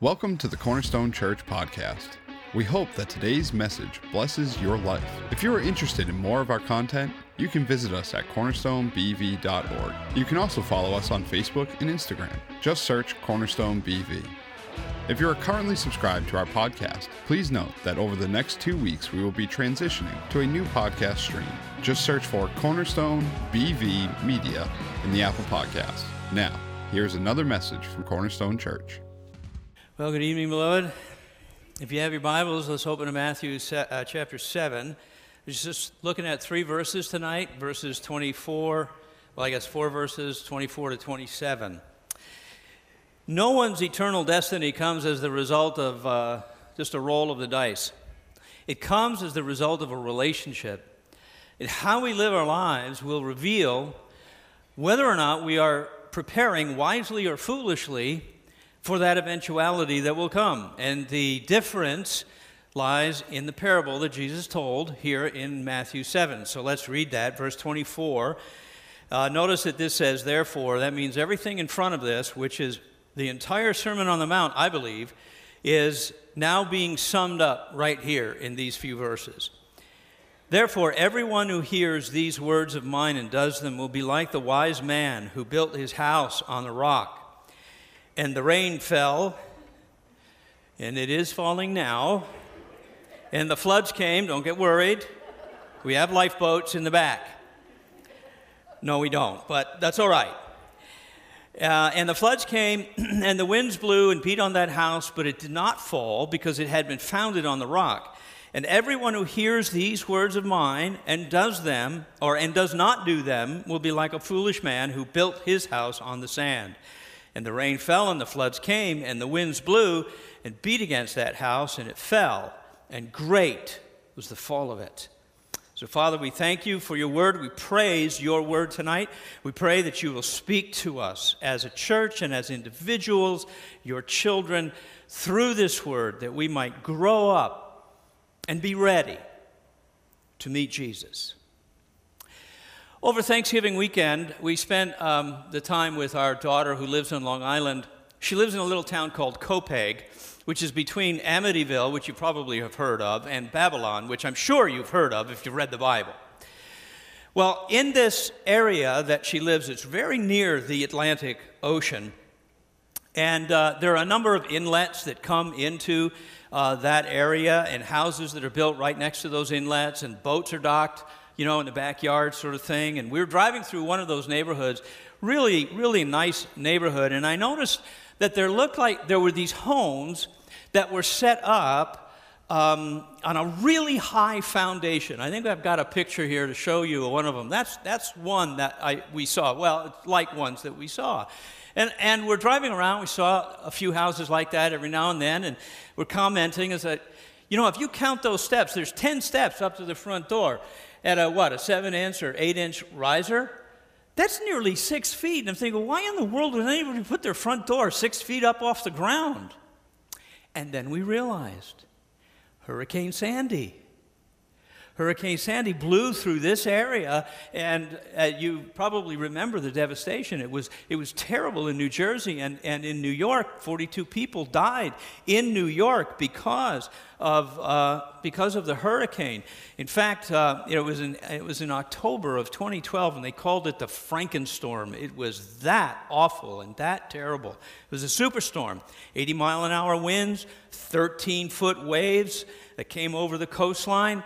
Welcome to the Cornerstone Church podcast. We hope that today's message blesses your life. If you are interested in more of our content, you can visit us at cornerstonebv.org. You can also follow us on Facebook and Instagram. Just search Cornerstone BV. If you are currently subscribed to our podcast, please note that over the next two weeks we will be transitioning to a new podcast stream. Just search for Cornerstone BV Media in the Apple Podcast. Now, here's another message from Cornerstone Church. Well, good evening, beloved. If you have your Bibles, let's open to Matthew uh, chapter 7. We're just looking at three verses tonight verses 24, well, I guess four verses, 24 to 27. No one's eternal destiny comes as the result of uh, just a roll of the dice, it comes as the result of a relationship. And how we live our lives will reveal whether or not we are preparing wisely or foolishly for that eventuality that will come. And the difference lies in the parable that Jesus told here in Matthew 7. So let's read that, verse 24. Uh, notice that this says, therefore, that means everything in front of this, which is the entire Sermon on the Mount, I believe, is now being summed up right here in these few verses. Therefore, everyone who hears these words of mine and does them will be like the wise man who built his house on the rock and the rain fell, and it is falling now, and the floods came. Don't get worried. We have lifeboats in the back. No, we don't, but that's all right. Uh, and the floods came, and the winds blew and beat on that house, but it did not fall because it had been founded on the rock. And everyone who hears these words of mine and does them, or and does not do them, will be like a foolish man who built his house on the sand. And the rain fell, and the floods came, and the winds blew and beat against that house, and it fell. And great was the fall of it. So, Father, we thank you for your word. We praise your word tonight. We pray that you will speak to us as a church and as individuals, your children, through this word, that we might grow up and be ready to meet Jesus. Over Thanksgiving weekend, we spent um, the time with our daughter who lives on Long Island. She lives in a little town called Copiague, which is between Amityville, which you probably have heard of, and Babylon, which I'm sure you've heard of if you've read the Bible. Well, in this area that she lives, it's very near the Atlantic Ocean. And uh, there are a number of inlets that come into uh, that area, and houses that are built right next to those inlets, and boats are docked you know, in the backyard sort of thing. And we were driving through one of those neighborhoods, really, really nice neighborhood. And I noticed that there looked like there were these homes that were set up um, on a really high foundation. I think I've got a picture here to show you one of them. That's, that's one that I, we saw. Well, it's like ones that we saw. And, and we're driving around, we saw a few houses like that every now and then, and we're commenting is that, you know, if you count those steps, there's 10 steps up to the front door at a what, a seven inch or eight inch riser? That's nearly six feet. And I'm thinking, why in the world would anybody put their front door six feet up off the ground? And then we realized Hurricane Sandy. Hurricane Sandy blew through this area, and uh, you probably remember the devastation. It was, it was terrible in New Jersey and, and in New York. 42 people died in New York because of, uh, because of the hurricane. In fact, uh, it, was in, it was in October of 2012, and they called it the Frankenstorm. It was that awful and that terrible. It was a superstorm 80 mile an hour winds, 13 foot waves that came over the coastline.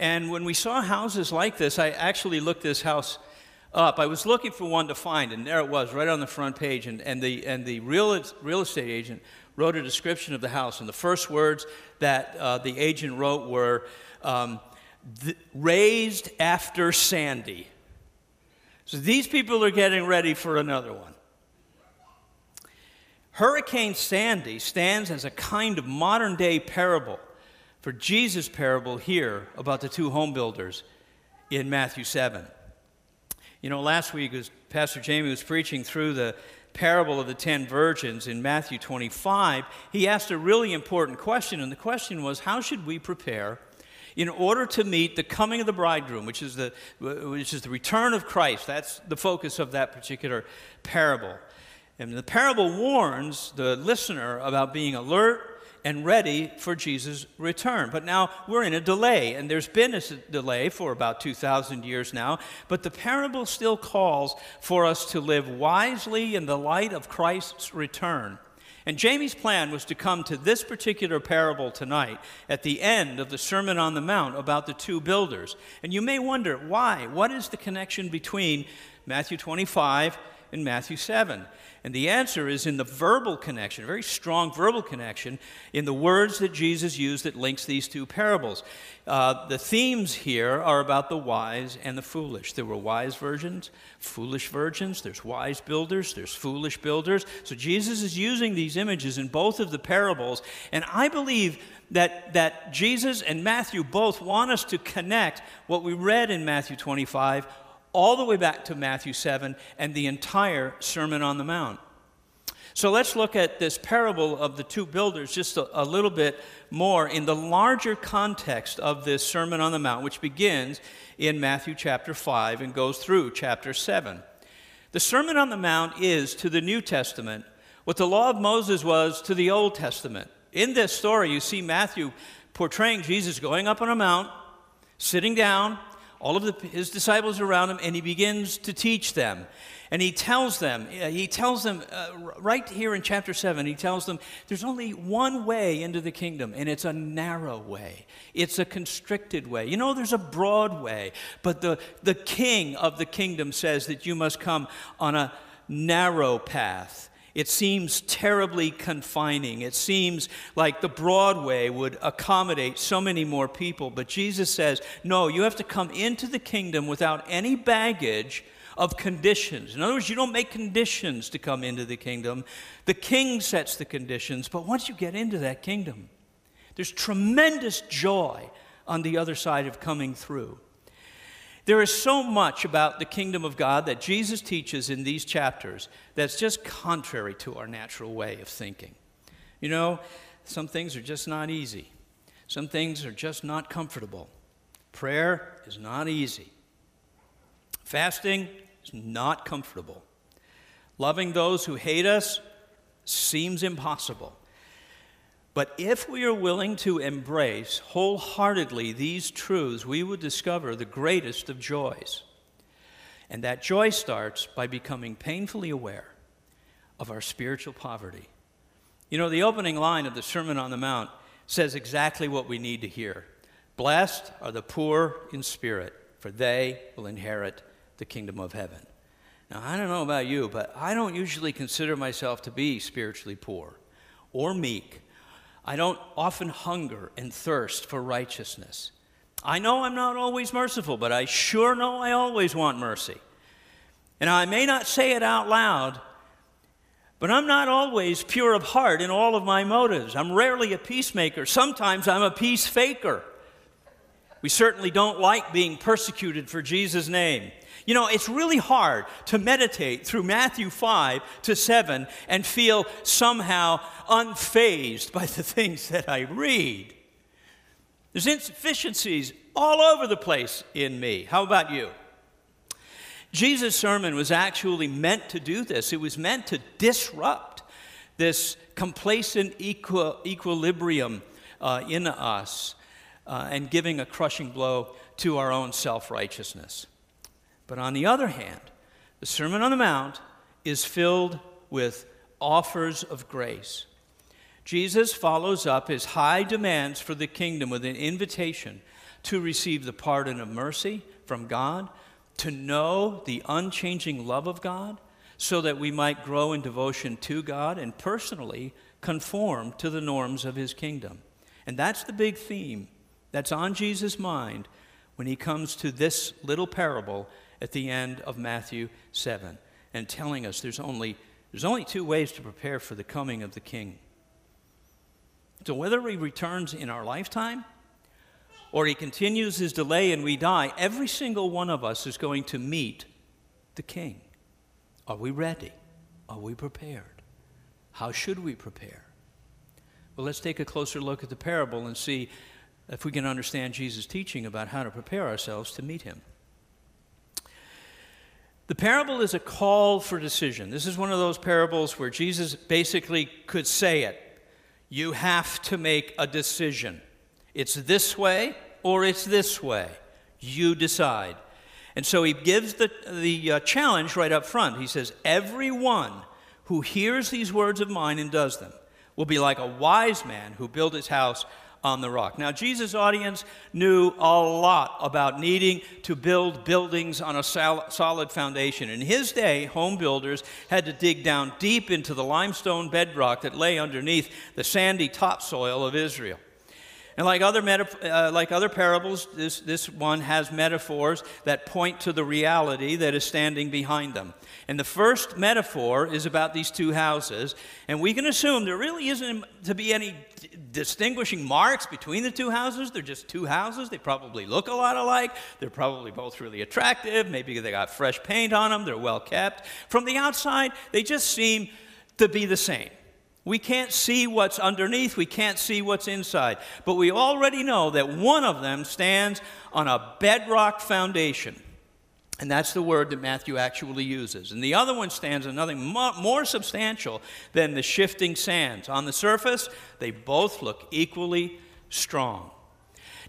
And when we saw houses like this, I actually looked this house up. I was looking for one to find, and there it was, right on the front page. And, and the, and the real, real estate agent wrote a description of the house. And the first words that uh, the agent wrote were um, raised after Sandy. So these people are getting ready for another one. Hurricane Sandy stands as a kind of modern day parable for Jesus' parable here about the two home builders in Matthew 7. You know, last week, as Pastor Jamie was preaching through the parable of the ten virgins in Matthew 25, he asked a really important question, and the question was how should we prepare in order to meet the coming of the bridegroom, which is the, which is the return of Christ? That's the focus of that particular parable. And the parable warns the listener about being alert and ready for Jesus' return. But now we're in a delay, and there's been a delay for about 2,000 years now. But the parable still calls for us to live wisely in the light of Christ's return. And Jamie's plan was to come to this particular parable tonight at the end of the Sermon on the Mount about the two builders. And you may wonder why? What is the connection between Matthew 25 and Matthew 7? And the answer is in the verbal connection, a very strong verbal connection in the words that Jesus used that links these two parables. Uh, the themes here are about the wise and the foolish. There were wise virgins, foolish virgins, there's wise builders, there's foolish builders. So Jesus is using these images in both of the parables. And I believe that, that Jesus and Matthew both want us to connect what we read in Matthew 25 all the way back to Matthew 7 and the entire Sermon on the Mount. So let's look at this parable of the two builders just a, a, little bit more in the larger context of this Sermon on the Mount, which begins in Matthew chapter 5 and goes through chapter 7. The Sermon on the Mount is to the New Testament what the law of Moses was to the Old Testament. In this story, you see Matthew portraying Jesus going up on a mount, sitting down, all of the, his disciples around him, and he begins to teach them. And he tells them, uh, he tells them uh, right here in chapter 7, he tells them there's only one way into the kingdom, and it's a narrow way. It's a constricted way. You know, there's a broad way, but the, the king of the kingdom says that you must come on a narrow path. It seems terribly confining. It seems like the Broadway would accommodate so many more people. But Jesus says, no, you have to come into the kingdom without any baggage of conditions. In other words, you don't make conditions to come into the kingdom. The king sets the conditions. But once you get into that kingdom, there's tremendous joy on the other side of coming through. There is so much about the kingdom of God that Jesus teaches in these chapters that's just contrary to our natural way of thinking. You know, some things are just not easy, some things are just not comfortable. Prayer is not easy, fasting is not comfortable. Loving those who hate us seems impossible. But if we are willing to embrace wholeheartedly these truths, we will discover the greatest of joys. And that joy starts by becoming painfully aware of our spiritual poverty. You know, the opening line of the Sermon on the Mount says exactly what we need to hear Blessed are the poor in spirit, for they will inherit the kingdom of heaven. Now, I don't know about you, but I don't usually consider myself to be spiritually poor or meek I don't often hunger and thirst for righteousness. I know I'm not always merciful, but I sure know I always want mercy. And I may not say it out loud, but I'm not always pure of heart in all of my motives. I'm rarely a peacemaker. Sometimes I'm a peace faker. We certainly don't like being persecuted for Jesus' name. You know, it's really hard to meditate through Matthew 5 to 7 and feel somehow unfazed by the things that I read. There's insufficiencies all over the place in me. How about you? Jesus' sermon was actually meant to do this, it was meant to disrupt this complacent equi- equilibrium uh, in us uh, and giving a crushing blow to our own self righteousness. But on the other hand, the Sermon on the Mount is filled with offers of grace. Jesus follows up his high demands for the kingdom with an invitation to receive the pardon of mercy from God, to know the unchanging love of God, so that we might grow in devotion to God and personally conform to the norms of his kingdom. And that's the big theme that's on Jesus' mind when he comes to this little parable at the end of Matthew 7 and telling us there's only, there's only two ways to prepare for the coming of the King. So whether he returns in our lifetime or he continues his delay and we die, every single one of us is going to meet the King. Are we ready? Are we prepared? How should we prepare? Well, let's take a closer look at the parable and see if we can understand Jesus' teaching about how to prepare ourselves to meet him. The parable is a call for decision. This is one of those parables where Jesus basically could say it. You have to make a decision. It's this way or it's this way. You decide. And so he gives the, the uh, challenge right up front. He says, Everyone who hears these words of mine and does them will be like a wise man who built his house on the rock. Now, Jesus' audience knew a lot about needing to build buildings on a solid foundation. In his day, home builders had to dig down deep into the limestone bedrock that lay underneath the sandy topsoil of Israel. And like other, uh, like other parables, this, this one has metaphors that point to the reality that is standing behind them. And the first metaphor is about these two houses. And we can assume there really isn't to be any d- distinguishing marks between the two houses. They're just two houses. They probably look a lot alike. They're probably both really attractive. Maybe they got fresh paint on them. They're well kept. From the outside, they just seem to be the same. We can't see what's underneath, we can't see what's inside. But we already know that one of them stands on a bedrock foundation. And that's the word that Matthew actually uses. And the other one stands on nothing more substantial than the shifting sands. On the surface, they both look equally strong.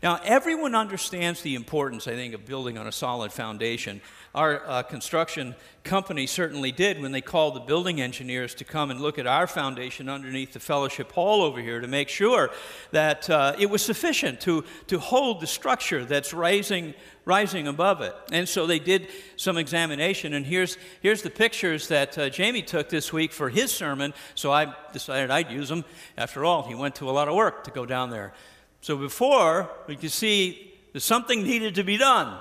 Now, everyone understands the importance, I think, of building on a solid foundation. Our uh, construction company certainly did when they called the building engineers to come and look at our foundation underneath the fellowship hall over here to make sure that uh, it was sufficient to, to hold the structure that's rising, rising above it. And so they did some examination, and here's, here's the pictures that uh, Jamie took this week for his sermon, so I decided I'd use them. After all, he went to a lot of work to go down there. So before, we could see that something needed to be done,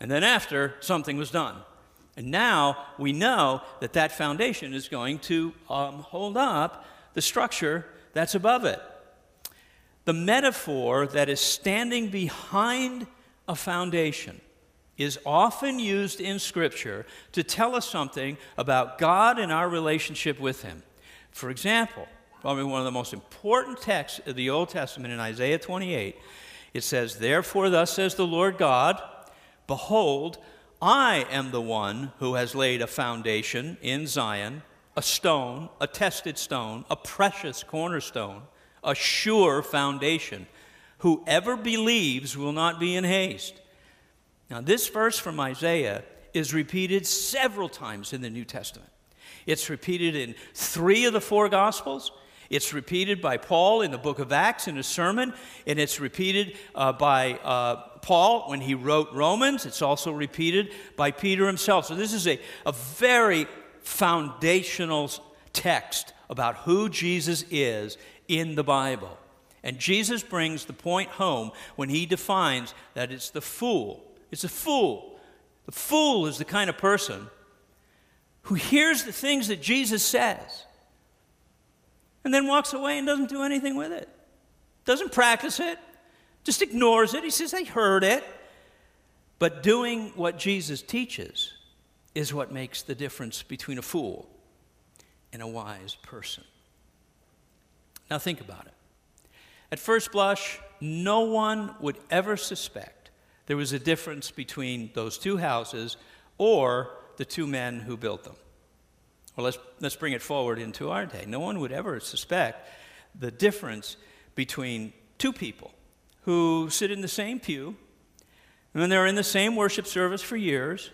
and then after, something was done. And now we know that that foundation is going to um, hold up the structure that's above it. The metaphor that is standing behind a foundation is often used in Scripture to tell us something about God and our relationship with Him. For example, probably one of the most important texts of the Old Testament in Isaiah 28. It says, Therefore, thus says the Lord God, Behold, I am the one who has laid a foundation in Zion, a stone, a tested stone, a precious cornerstone, a sure foundation. Whoever believes will not be in haste. Now, this verse from Isaiah is repeated several times in the New Testament. It's repeated in three of the four Gospels. It's repeated by Paul in the book of Acts in a sermon, and it's repeated uh, by uh, Paul when he wrote Romans. It's also repeated by Peter himself. So, this is a, a very foundational text about who Jesus is in the Bible. And Jesus brings the point home when he defines that it's the fool. It's a fool. The fool is the kind of person who hears the things that Jesus says and then walks away and doesn't do anything with it. Doesn't practice it, just ignores it. He says, I heard it. But doing what Jesus teaches is what makes the difference between a fool and a wise person. Now, think about it. At first blush, no one would ever suspect there was a difference between those two houses or the two men who built them. Well, let's, let's bring it forward into our day. No one would ever suspect the difference between two people who sit in the same pew, and they're in the same worship service for years.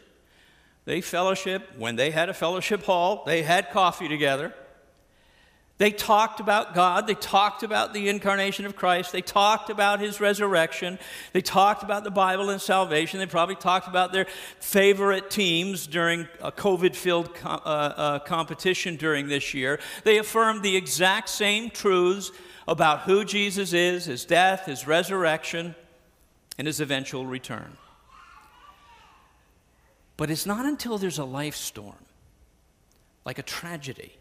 They fellowship. When they had a fellowship hall, they had coffee together. They talked about God. They talked about the incarnation of Christ. They talked about his resurrection. They talked about the Bible and salvation. They probably talked about their favorite teams during a COVID filled co- uh, uh, competition during this year. They affirmed the exact same truths about who Jesus is, his death, his resurrection, and his eventual return. But it's not until there's a life storm, like a tragedy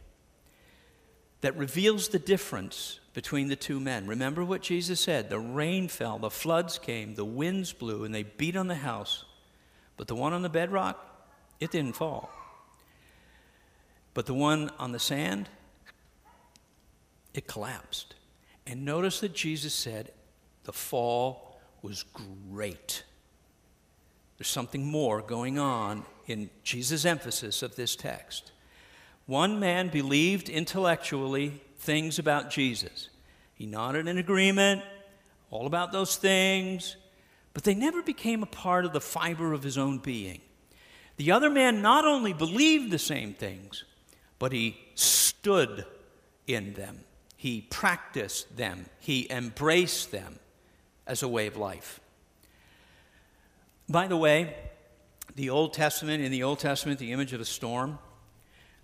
that reveals the difference between the two men. Remember what Jesus said the rain fell, the floods came, the winds blew, and they beat on the house. But the one on the bedrock, it didn't fall. But the one on the sand, it collapsed. And notice that Jesus said the fall was great. There's something more going on in Jesus' emphasis of this text. One man believed intellectually things about Jesus. He nodded in agreement, all about those things, but they never became a part of the fiber of his own being. The other man not only believed the same things, but he stood in them. He practiced them. He embraced them as a way of life. By the way, the Old Testament, in the Old Testament, the image of a storm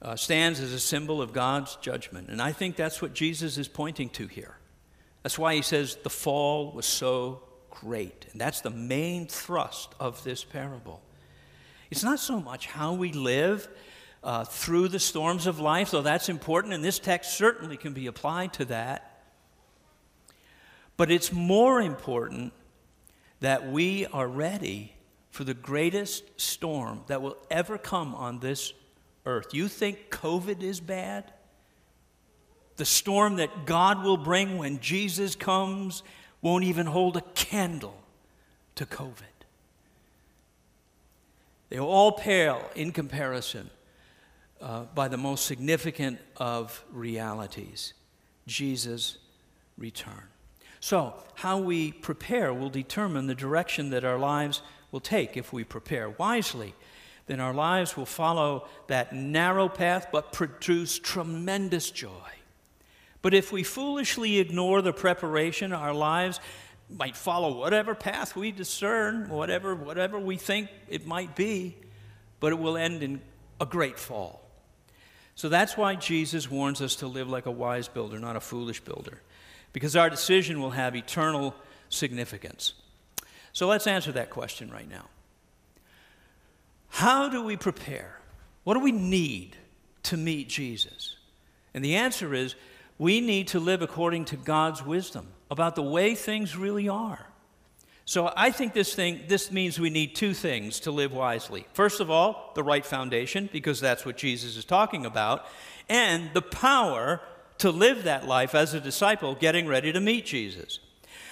uh, stands as a symbol of God's judgment. And I think that's what Jesus is pointing to here. That's why he says the fall was so great. And that's the main thrust of this parable. It's not so much how we live uh, through the storms of life, though that's important, and this text certainly can be applied to that. But it's more important that we are ready for the greatest storm that will ever come on this earth. You think COVID is bad? The storm that God will bring when Jesus comes won't even hold a candle to COVID. They all pale in comparison uh, by the most significant of realities Jesus' return. So, how we prepare will determine the direction that our lives will take. If we prepare wisely, then our lives will follow that narrow path but produce tremendous joy. But if we foolishly ignore the preparation, our lives might follow whatever path we discern, whatever, whatever we think it might be, but it will end in a great fall. So that's why Jesus warns us to live like a wise builder, not a foolish builder, because our decision will have eternal significance. So let's answer that question right now. How do we prepare? What do we need to meet Jesus? And the answer is we need to live according to God's wisdom about the way things really are. So I think this thing this means we need two things to live wisely. First of all, the right foundation because that's what Jesus is talking about, and the power to live that life as a disciple getting ready to meet Jesus.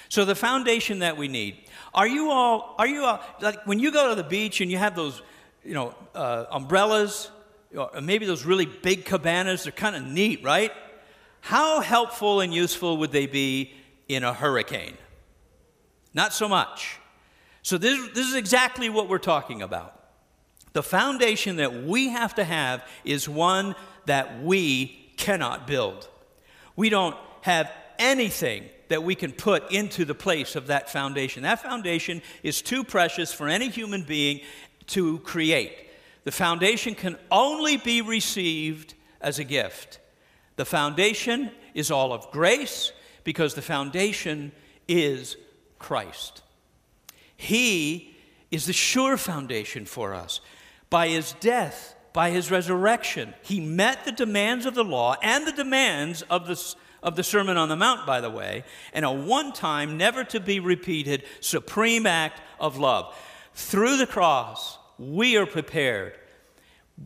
So the foundation that we need. Are you all are you all like when you go to the beach and you have those, you know, uh, umbrellas or maybe those really big cabanas, they're kind of neat, right? How helpful and useful would they be in a hurricane? Not so much. So, this, this is exactly what we're talking about. The foundation that we have to have is one that we cannot build. We don't have anything that we can put into the place of that foundation. That foundation is too precious for any human being to create. The foundation can only be received as a gift. The foundation is all of grace because the foundation is Christ. He is the sure foundation for us. By his death, by his resurrection, he met the demands of the law and the demands of the, of the Sermon on the Mount, by the way, and a one time, never to be repeated, supreme act of love. Through the cross, we are prepared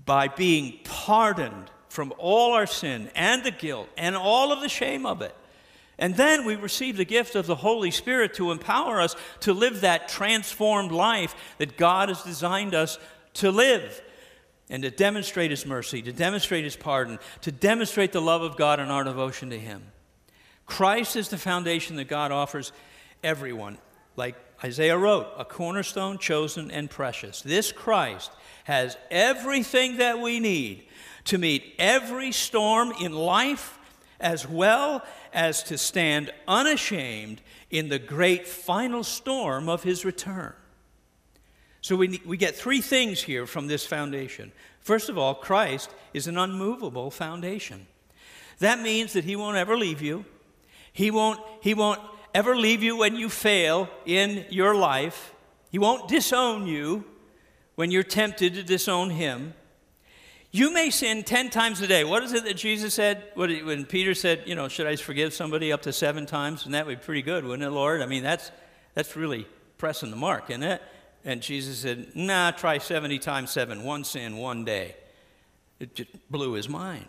by being pardoned from all our sin and the guilt and all of the shame of it. And then we receive the gift of the Holy Spirit to empower us to live that transformed life that God has designed us to live and to demonstrate His mercy, to demonstrate His pardon, to demonstrate the love of God and our devotion to Him. Christ is the foundation that God offers everyone. Like Isaiah wrote, a cornerstone chosen and precious. This Christ has everything that we need to meet every storm in life, as well as to stand unashamed in the great final storm of his return. So we, we get three things here from this foundation. First of all, Christ is an unmovable foundation. That means that he won't ever leave you. He won't, he won't ever leave you when you fail in your life. He won't disown you when you're tempted to disown him. You may sin 10 times a day. What is it that Jesus said what, when Peter said, you know, should I forgive somebody up to seven times? And that would be pretty good, wouldn't it, Lord? I mean, that's, that's really pressing the mark, isn't it? And Jesus said, nah, try 70 times seven, one sin, one day. It just blew his mind.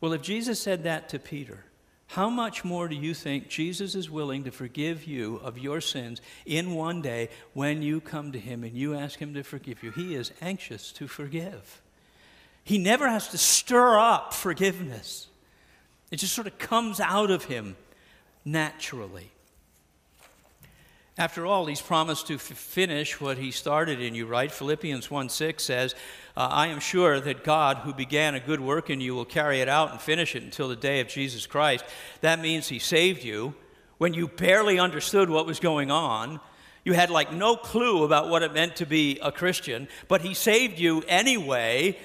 Well, if Jesus said that to Peter, how much more do you think Jesus is willing to forgive you of your sins in one day when you come to Him and you ask Him to forgive you? He is anxious to forgive. He never has to stir up forgiveness, it just sort of comes out of Him naturally. After all, he's promised to f- finish what he started in you, right? Philippians 1 6 says, uh, I am sure that God, who began a good work in you, will carry it out and finish it until the day of Jesus Christ. That means he saved you when you barely understood what was going on. You had like no clue about what it meant to be a Christian, but he saved you anyway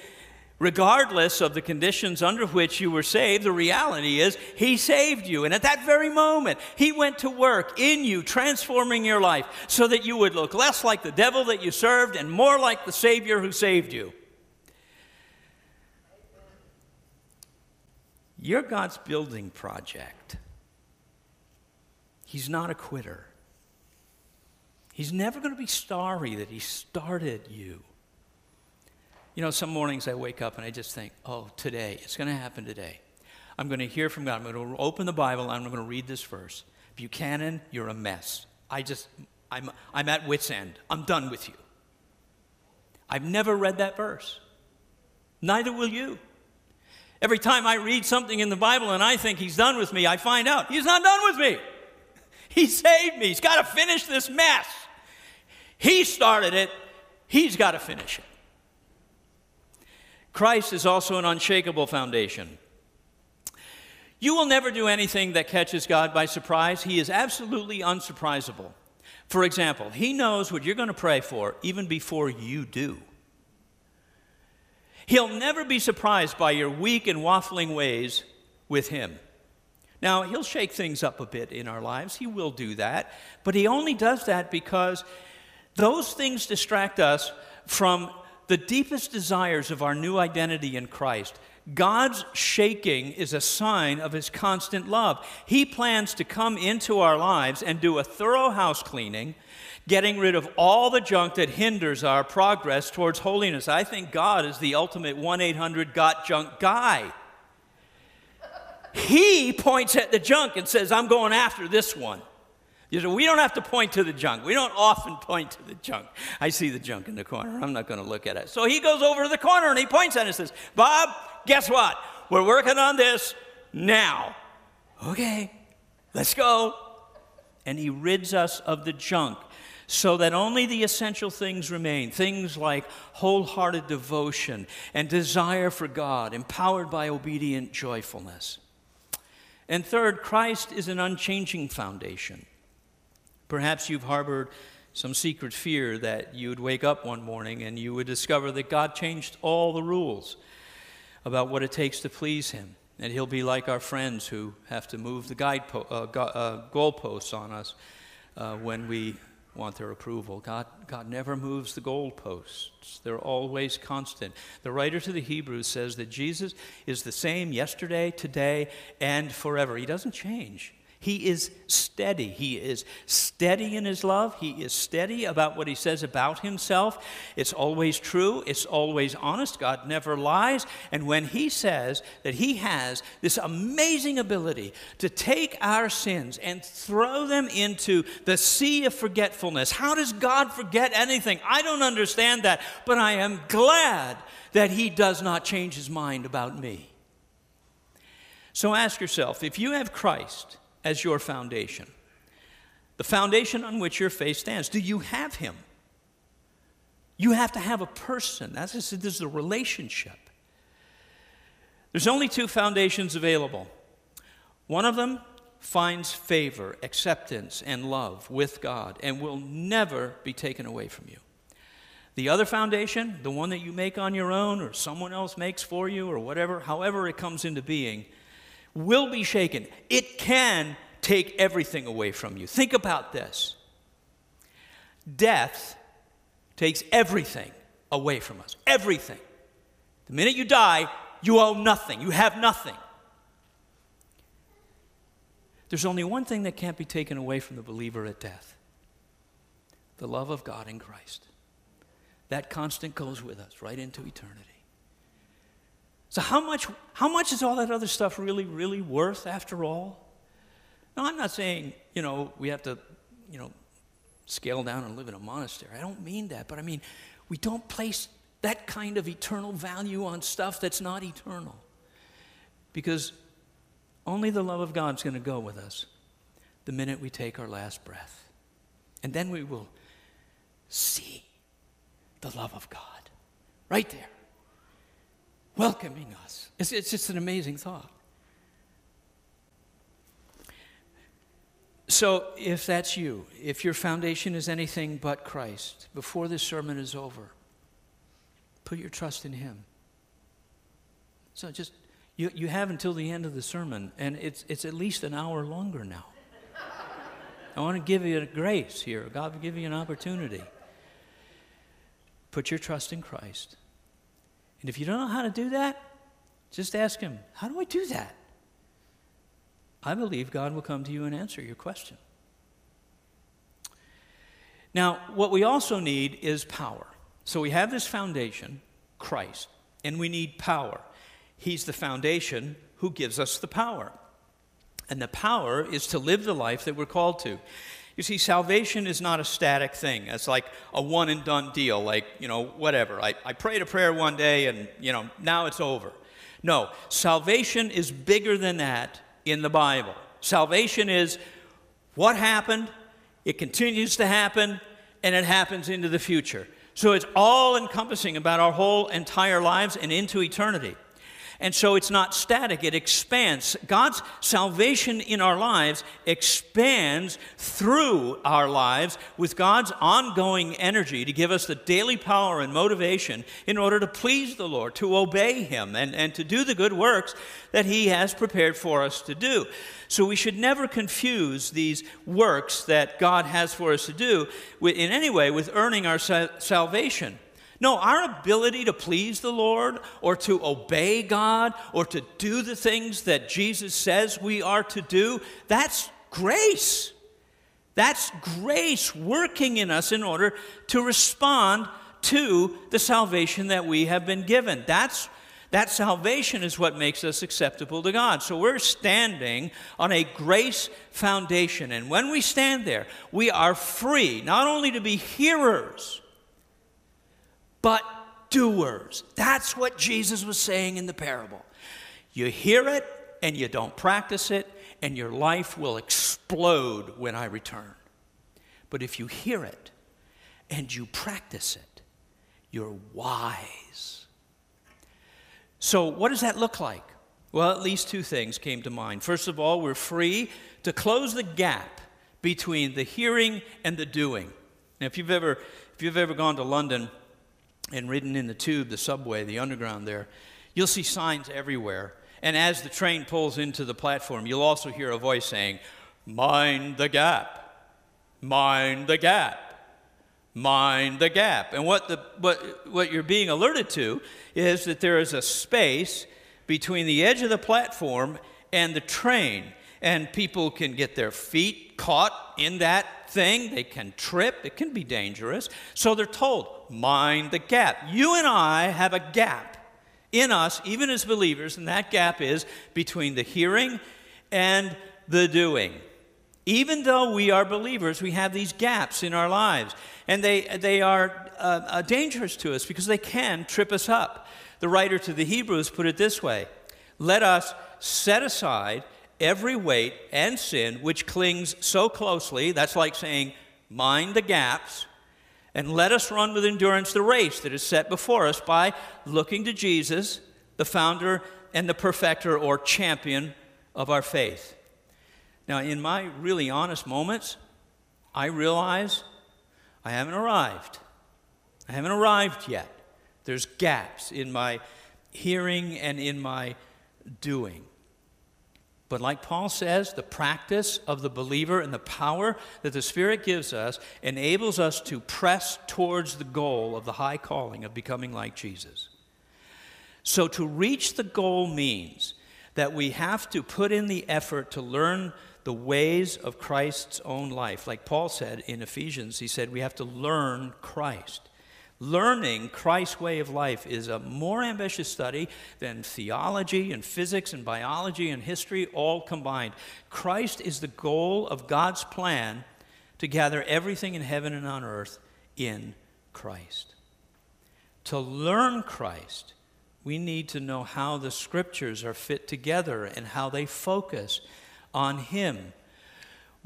regardless of the conditions under which you were saved, the reality is He saved you. And at that very moment, He went to work in you, transforming your life so that you would look less like the devil that you served and more like the Savior who saved you. You're God's building project. He's not a quitter. He's never going to be sorry that He started you. You know, some mornings I wake up and I just think, oh, today, it's going to happen today. I'm going to hear from God. I'm going to open the Bible and I'm going to read this verse. Buchanan, you're a mess. I just, I'm, I'm at wit's end. I'm done with you. I've never read that verse. Neither will you. Every time I read something in the Bible and I think he's done with me, I find out he's not done with me. He saved me. He's got to finish this mess. He started it, he's got to finish it. Christ is also an unshakable foundation. You will never do anything that catches God by surprise. He is absolutely unsurprisable. For example, He knows what you're going to pray for even before you do. He'll never be surprised by your weak and waffling ways with Him. Now, He'll shake things up a bit in our lives. He will do that. But He only does that because those things distract us from the deepest desires of our new identity in Christ, God's shaking is a sign of his constant love. He plans to come into our lives and do a thorough house cleaning, getting rid of all the junk that hinders our progress towards holiness. I think God is the ultimate 1 800 got junk guy. He points at the junk and says, I'm going after this one. You know, we don't have to point to the junk. We don't often point to the junk. I see the junk in the corner. I'm not going to look at it. So he goes over to the corner and he points at it and says, Bob, guess what? We're working on this now. Okay, let's go. And he rids us of the junk so that only the essential things remain things like wholehearted devotion and desire for God, empowered by obedient joyfulness. And third, Christ is an unchanging foundation. Perhaps you've harbored some secret fear that you would wake up one morning and you would discover that God changed all the rules about what it takes to please Him. And He'll be like our friends who have to move the guide po- uh, go- uh, goalposts on us uh, when we want their approval. God, God never moves the goalposts, they're always constant. The writer to the Hebrews says that Jesus is the same yesterday, today, and forever. He doesn't change. He is steady. He is steady in his love. He is steady about what he says about himself. It's always true. It's always honest. God never lies. And when he says that he has this amazing ability to take our sins and throw them into the sea of forgetfulness, how does God forget anything? I don't understand that, but I am glad that he does not change his mind about me. So ask yourself if you have Christ, as your foundation. The foundation on which your faith stands. Do you have him? You have to have a person. That's this is a relationship. There's only two foundations available. One of them finds favor, acceptance, and love with God and will never be taken away from you. The other foundation, the one that you make on your own or someone else makes for you or whatever, however it comes into being, will be shaken. It can take everything away from you. Think about this death takes everything away from us. Everything. The minute you die, you owe nothing, you have nothing. There's only one thing that can't be taken away from the believer at death the love of God in Christ. That constant goes with us right into eternity. So, how much, how much is all that other stuff really, really worth after all? No, I'm not saying, you know, we have to, you know, scale down and live in a monastery. I don't mean that, but I mean, we don't place that kind of eternal value on stuff that's not eternal. Because only the love of God's going to go with us the minute we take our last breath. And then we will see the love of God right there, welcoming us. It's, it's just an amazing thought. So, if that's you, if your foundation is anything but Christ, before this sermon is over, put your trust in Him. So, just, you, you have until the end of the sermon, and it's, it's at least an hour longer now. I want to give you a grace here. God will give you an opportunity. Put your trust in Christ. And if you don't know how to do that, just ask Him, How do I do that? I believe God will come to you and answer your question. Now, what we also need is power. So we have this foundation, Christ, and we need power. He's the foundation who gives us the power. And the power is to live the life that we're called to. You see, salvation is not a static thing. It's like a one and done deal, like, you know, whatever. I, I prayed a prayer one day and, you know, now it's over. No, salvation is bigger than that in the Bible. Salvation is what happened, it continues to happen, and it happens into the future. So it's all encompassing about our whole entire lives and into eternity. And so it's not static, it expands. God's salvation in our lives expands through our lives with God's ongoing energy to give us the daily power and motivation in order to please the Lord, to obey Him, and, and to do the good works that He has prepared for us to do. So we should never confuse these works that God has for us to do in any way with earning our salvation. No, our ability to please the Lord or to obey God or to do the things that Jesus says we are to do, that's grace. That's grace working in us in order to respond to the salvation that we have been given. That's that salvation is what makes us acceptable to God. So we're standing on a grace foundation. And when we stand there, we are free not only to be hearers but doers. That's what Jesus was saying in the parable. You hear it and you don't practice it, and your life will explode when I return. But if you hear it and you practice it, you're wise. So, what does that look like? Well, at least two things came to mind. First of all, we're free to close the gap between the hearing and the doing. Now, if you've ever, if you've ever gone to London, and ridden in the tube, the subway, the underground there, you'll see signs everywhere. And as the train pulls into the platform, you'll also hear a voice saying, Mind the gap, mind the gap, mind the gap. And what, the, what, what you're being alerted to is that there is a space between the edge of the platform and the train. And people can get their feet caught in that thing. They can trip. It can be dangerous. So they're told, mind the gap. You and I have a gap in us, even as believers, and that gap is between the hearing and the doing. Even though we are believers, we have these gaps in our lives, and they, they are uh, uh, dangerous to us because they can trip us up. The writer to the Hebrews put it this way Let us set aside every weight and sin which clings so closely, that's like saying, mind the gaps, and let us run with endurance the race that is set before us by looking to Jesus, the founder and the perfecter or champion of our faith. Now, in my really honest moments, I realize I haven't arrived. I haven't arrived yet. There's gaps in my hearing and in my doing. But like Paul says, the practice of the believer and the power that the Spirit gives us enables us to press towards the goal of the high calling of becoming like Jesus. So to reach the goal means that we have to put in the effort to learn the ways of Christ's own life. Like Paul said in Ephesians, he said we have to learn Christ. Learning Christ's way of life is a more ambitious study than theology and physics and biology and history all combined. Christ is the goal of God's plan to gather everything in heaven and on earth in Christ. To learn Christ, we need to know how the scriptures are fit together and how they focus on Him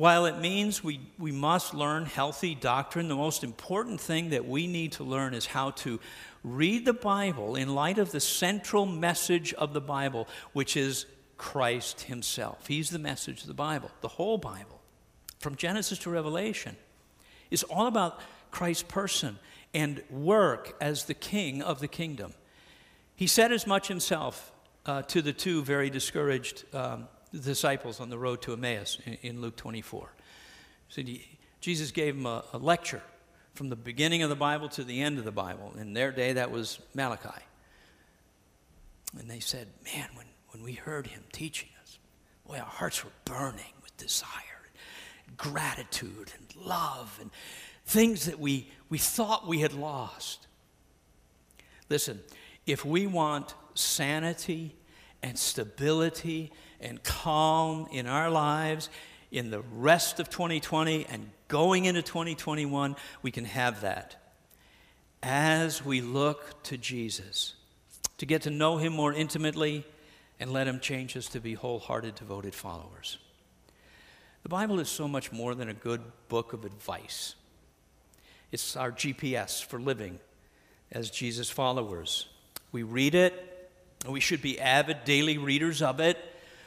while it means we, we must learn healthy doctrine, the most important thing that we need to learn is how to read the Bible in light of the central message of the Bible, which is Christ Himself. He's the message of the Bible. The whole Bible, from Genesis to Revelation, is all about Christ's person and work as the King of the kingdom. He said as much himself uh, to the two very discouraged um, the disciples on the road to Emmaus in, in Luke 24. So he, Jesus gave them a, a lecture from the beginning of the Bible to the end of the Bible. In their day, that was Malachi. And they said, Man, when, when we heard him teaching us, boy, our hearts were burning with desire, and gratitude, and love, and things that we, we thought we had lost. Listen, if we want sanity and stability and calm in our lives in the rest of 2020 and going into 2021, we can have that as we look to Jesus to get to know him more intimately and let him change us to be wholehearted, devoted followers. The Bible is so much more than a good book of advice. It's our GPS for living as Jesus followers. We read it, and we should be avid daily readers of it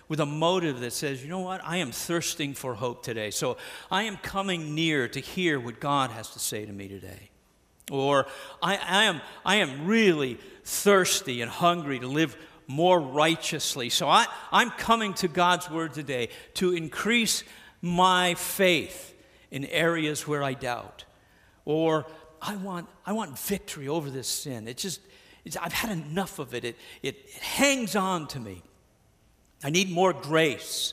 with a motive that says, you know what, I am thirsting for hope today. So I am coming near to hear what God has to say to me today. Or I, I, am, I am really thirsty and hungry to live more righteously. So I, I'm coming to God's word today to increase my faith in areas where I doubt. Or I want, I want victory over this sin. It just, I've had enough of it. It, it. it hangs on to me. I need more grace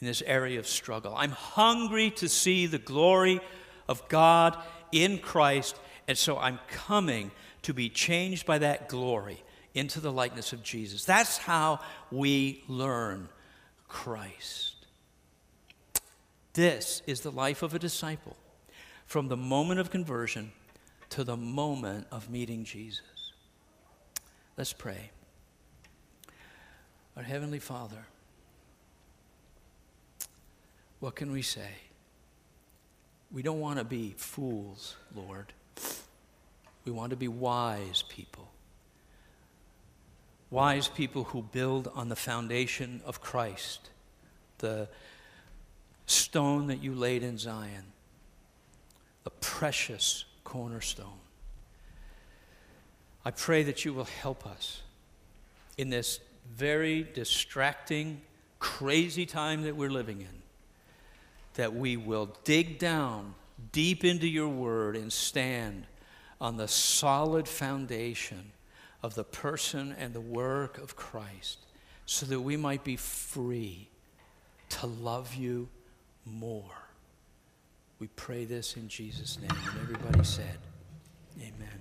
in this area of struggle. I'm hungry to see the glory of God in Christ, and so I'm coming to be changed by that glory into the likeness of Jesus. That's how we learn Christ. This is the life of a disciple from the moment of conversion to the moment of meeting Jesus. Let's pray. Our Heavenly Father, what can we say? We don't want to be fools, Lord. We want to be wise people. Wise people who build on the foundation of Christ, the stone that you laid in Zion, the precious cornerstone. I pray that you will help us in this very distracting, crazy time that we're living in, that we will dig down deep into your word and stand on the solid foundation of the person and the work of Christ so that we might be free to love you more. We pray this in Jesus' name. And everybody said, Amen.